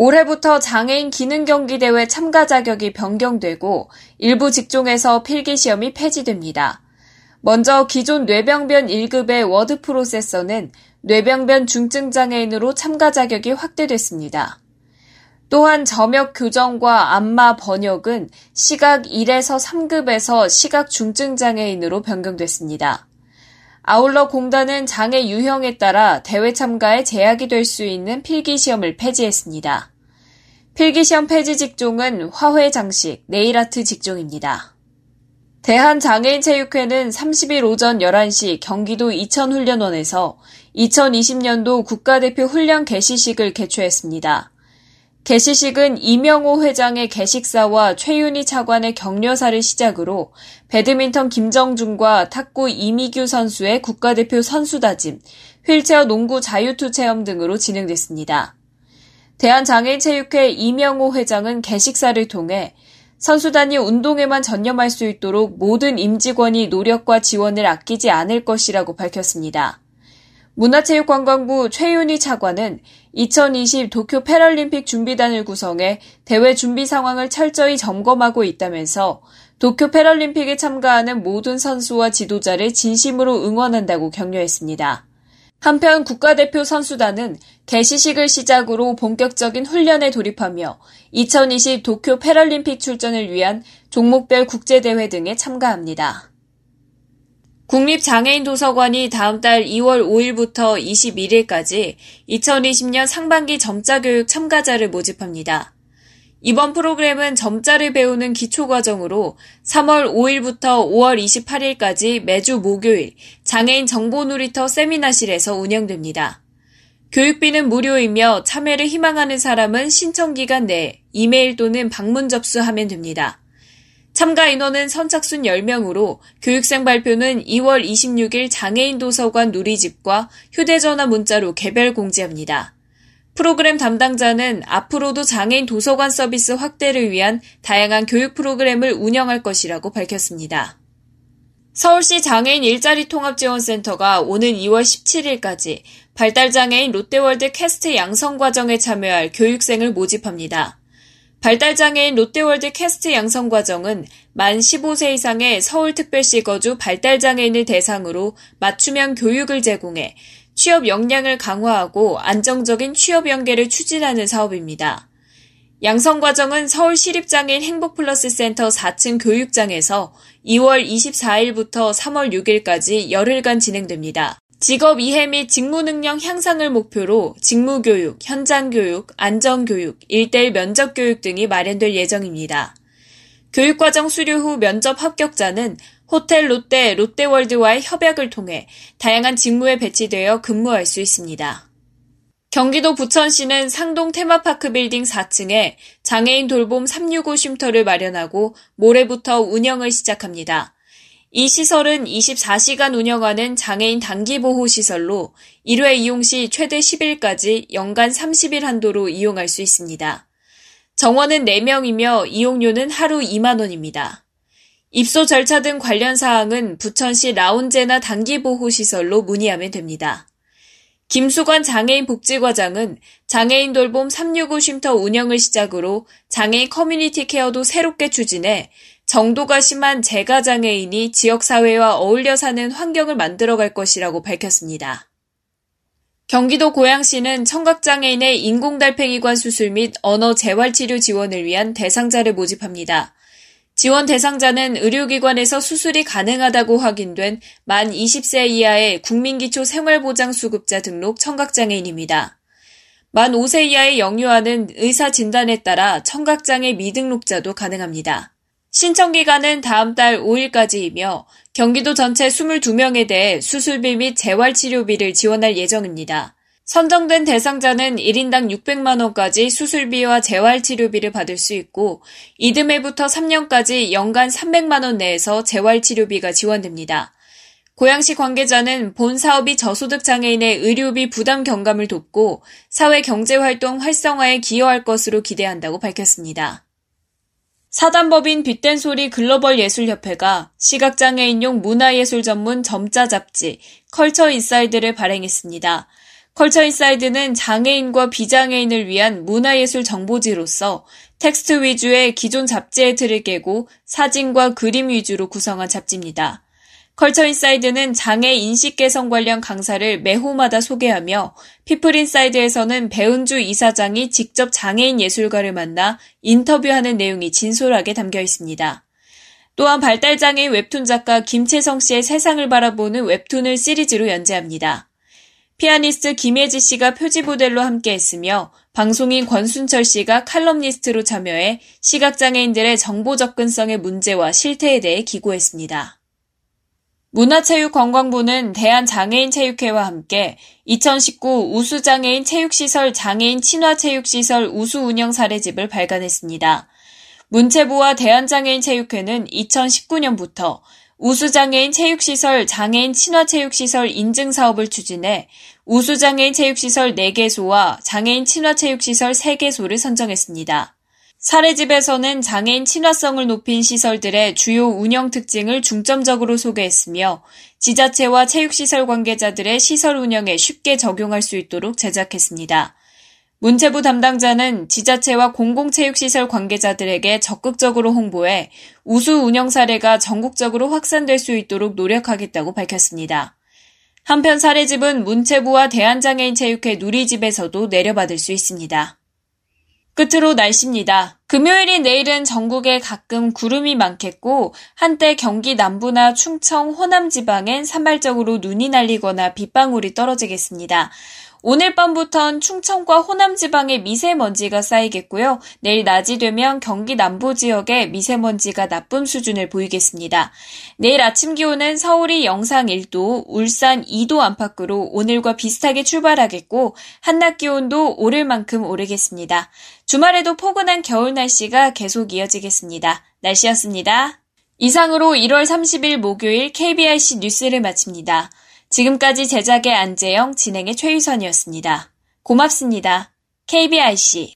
올해부터 장애인 기능 경기 대회 참가 자격이 변경되고 일부 직종에서 필기 시험이 폐지됩니다. 먼저 기존 뇌병변 1급의 워드 프로세서는 뇌병변 중증 장애인으로 참가 자격이 확대됐습니다. 또한 점역 교정과 안마 번역은 시각 1에서 3급에서 시각 중증 장애인으로 변경됐습니다. 아울러 공단은 장애 유형에 따라 대회 참가에 제약이 될 수 있는 필기 시험을 폐지했습니다. 필기시험 폐지 직종은 화훼 장식, 네일아트 직종입니다. 대한장애인체육회는 30일 오전 11시 경기도 이천훈련원에서 2020년도 국가대표 훈련 개시식을 개최했습니다. 개시식은 이명호 회장의 개식사와 최윤희 차관의 격려사를 시작으로 배드민턴 김정준과 탁구 이미규 선수의 국가대표 선수다짐, 휠체어 농구 자유투 체험 등으로 진행됐습니다. 대한장애인체육회 이명호 회장은 개식사를 통해 선수단이 운동에만 전념할 수 있도록 모든 임직원이 노력과 지원을 아끼지 않을 것이라고 밝혔습니다. 문화체육관광부 최윤희 차관은 2020 도쿄 패럴림픽 준비단을 구성해 대회 준비 상황을 철저히 점검하고 있다면서 도쿄 패럴림픽에 참가하는 모든 선수와 지도자를 진심으로 응원한다고 격려했습니다. 한편 국가대표 선수단은 개시식을 시작으로 본격적인 훈련에 돌입하며 2020 도쿄 패럴림픽 출전을 위한 종목별 국제대회 등에 참가합니다. 국립장애인 도서관이 다음 달 2월 5일부터 21일까지 2020년 상반기 점자교육 참가자를 모집합니다. 이번 프로그램은 점자를 배우는 기초과정으로 3월 5일부터 5월 28일까지 매주 목요일 장애인 정보놀이터 세미나실에서 운영됩니다. 교육비는 무료이며 참여를 희망하는 사람은 신청기간 내에 이메일 또는 방문 접수하면 됩니다. 참가 인원은 선착순 10명으로 교육생 발표는 2월 26일 장애인 도서관 누리집과 휴대전화 문자로 개별 공지합니다. 프로그램 담당자는 앞으로도 장애인 도서관 서비스 확대를 위한 다양한 교육 프로그램을 운영할 것이라고 밝혔습니다. 서울시 장애인 일자리 통합지원센터가 오는 2월 17일까지 발달장애인 롯데월드 캐스트 양성 과정에 참여할 교육생을 모집합니다. 발달장애인 롯데월드 캐스트 양성 과정은 만 15세 이상의 서울특별시 거주 발달장애인을 대상으로 맞춤형 교육을 제공해 취업 역량을 강화하고 안정적인 취업 연계를 추진하는 사업입니다. 양성 과정은 서울 시립장애인 행복플러스 센터 4층 교육장에서 2월 24일부터 3월 6일까지 열흘간 진행됩니다. 직업 이해 및 직무 능력 향상을 목표로 직무 교육, 현장 교육, 안전 교육, 일대일 면접 교육 등이 마련될 예정입니다. 교육과정 수료 후 면접 합격자는 호텔 롯데, 롯데월드와의 협약을 통해 다양한 직무에 배치되어 근무할 수 있습니다. 경기도 부천시는 상동 테마파크 빌딩 4층에 장애인 돌봄 365 쉼터를 마련하고 모레부터 운영을 시작합니다. 이 시설은 24시간 운영하는 장애인 단기보호시설로 1회 이용 시 최대 10일까지 연간 30일 한도로 이용할 수 있습니다. 정원은 4명이며 이용료는 하루 2만원입니다. 입소 절차 등 관련 사항은 부천시 라운제나 단기보호시설로 문의하면 됩니다. 김수관 장애인 복지과장은 장애인 돌봄 365 쉼터 운영을 시작으로 장애인 community care도 새롭게 추진해 정도가 심한 재가 장애인이 지역사회와 어울려 사는 환경을 만들어갈 것이라고 밝혔습니다. 경기도 고양시는 청각장애인의 인공달팽이관 수술 및 언어 재활치료 지원을 위한 대상자를 모집합니다. 지원 대상자는 의료기관에서 수술이 가능하다고 확인된 만 20세 이하의 국민기초 생활보장수급자 등록 청각장애인입니다. 만 5세 이하의 영유아는 의사 진단에 따라 청각장애 미등록자도 가능합니다. 신청 기간은 다음 달 5일까지이며 경기도 전체 22명에 대해 수술비 및 재활치료비를 지원할 예정입니다. 선정된 대상자는 1인당 600만원까지 수술비와 재활치료비를 받을 수 있고 이듬해부터 3년까지 연간 300만원 내에서 재활치료비가 지원됩니다. 고양시 관계자는 본 사업이 저소득 장애인의 의료비 부담 경감을 돕고 사회 경제 활동 활성화에 기여할 것으로 기대한다고 밝혔습니다. 사단법인 빛된소리 글로벌 예술협회가 시각장애인용 문화예술 전문 점자 잡지 컬처 인사이드를 발행했습니다. 컬처 인사이드는 장애인과 비장애인을 위한 문화예술 정보지로서 텍스트 위주의 기존 잡지의 틀을 깨고 사진과 그림 위주로 구성한 잡지입니다. 컬처 인사이드는 장애 인식 개선 관련 강사를 매호마다 소개하며 피플 인사이드에서는 배은주 이사장이 직접 장애인 예술가를 만나 인터뷰하는 내용이 진솔하게 담겨 있습니다. 또한 발달장애인 웹툰 작가 김채성 씨의 세상을 바라보는 웹툰을 시리즈로 연재합니다. 피아니스트 김혜지 씨가 표지 모델로 함께했으며 방송인 권순철 씨가 칼럼니스트로 참여해 시각장애인들의 정보 접근성의 문제와 실태에 대해 기고했습니다. 문화체육관광부는 대한장애인체육회와 함께 2019 우수장애인 체육시설 장애인 친화체육시설 우수 운영 사례집을 발간했습니다. 문체부와 대한장애인체육회는 2019년부터 우수장애인 체육시설 장애인 친화체육시설 인증 사업을 추진해 우수장애인 체육시설 4개소와 장애인 친화체육시설 3개소를 선정했습니다. 사례집에서는 장애인 친화성을 높인 시설들의 주요 운영 특징을 중점적으로 소개했으며 지자체와 체육시설 관계자들의 시설 운영에 쉽게 적용할 수 있도록 제작했습니다. 문체부 담당자는 지자체와 공공체육시설 관계자들에게 적극적으로 홍보해 우수 운영 사례가 전국적으로 확산될 수 있도록 노력하겠다고 밝혔습니다. 한편 사례집은 문체부와 대한장애인체육회 누리집에서도 내려받을 수 있습니다. 끝으로 날씨입니다. 금요일인 내일은 전국에 가끔 구름이 많겠고 한때 경기 남부나 충청, 호남 지방엔 산발적으로 눈이 날리거나 빗방울이 떨어지겠습니다. 오늘 밤부턴 충청과 호남 지방에 미세먼지가 쌓이겠고요. 내일 낮이 되면 경기 남부 지역에 미세먼지가 나쁨 수준을 보이겠습니다. 내일 아침 기온은 서울이 영상 1도, 울산 2도 안팎으로 오늘과 비슷하게 출발하겠고 한낮 기온도 오를 만큼 오르겠습니다. 주말에도 포근한 겨울 날씨가 계속 이어지겠습니다. 날씨였습니다. 이상으로 1월 30일 목요일 KBRC 뉴스를 마칩니다. 지금까지 제작의 안재영, 진행의 최유선이었습니다. 고맙습니다. KBIC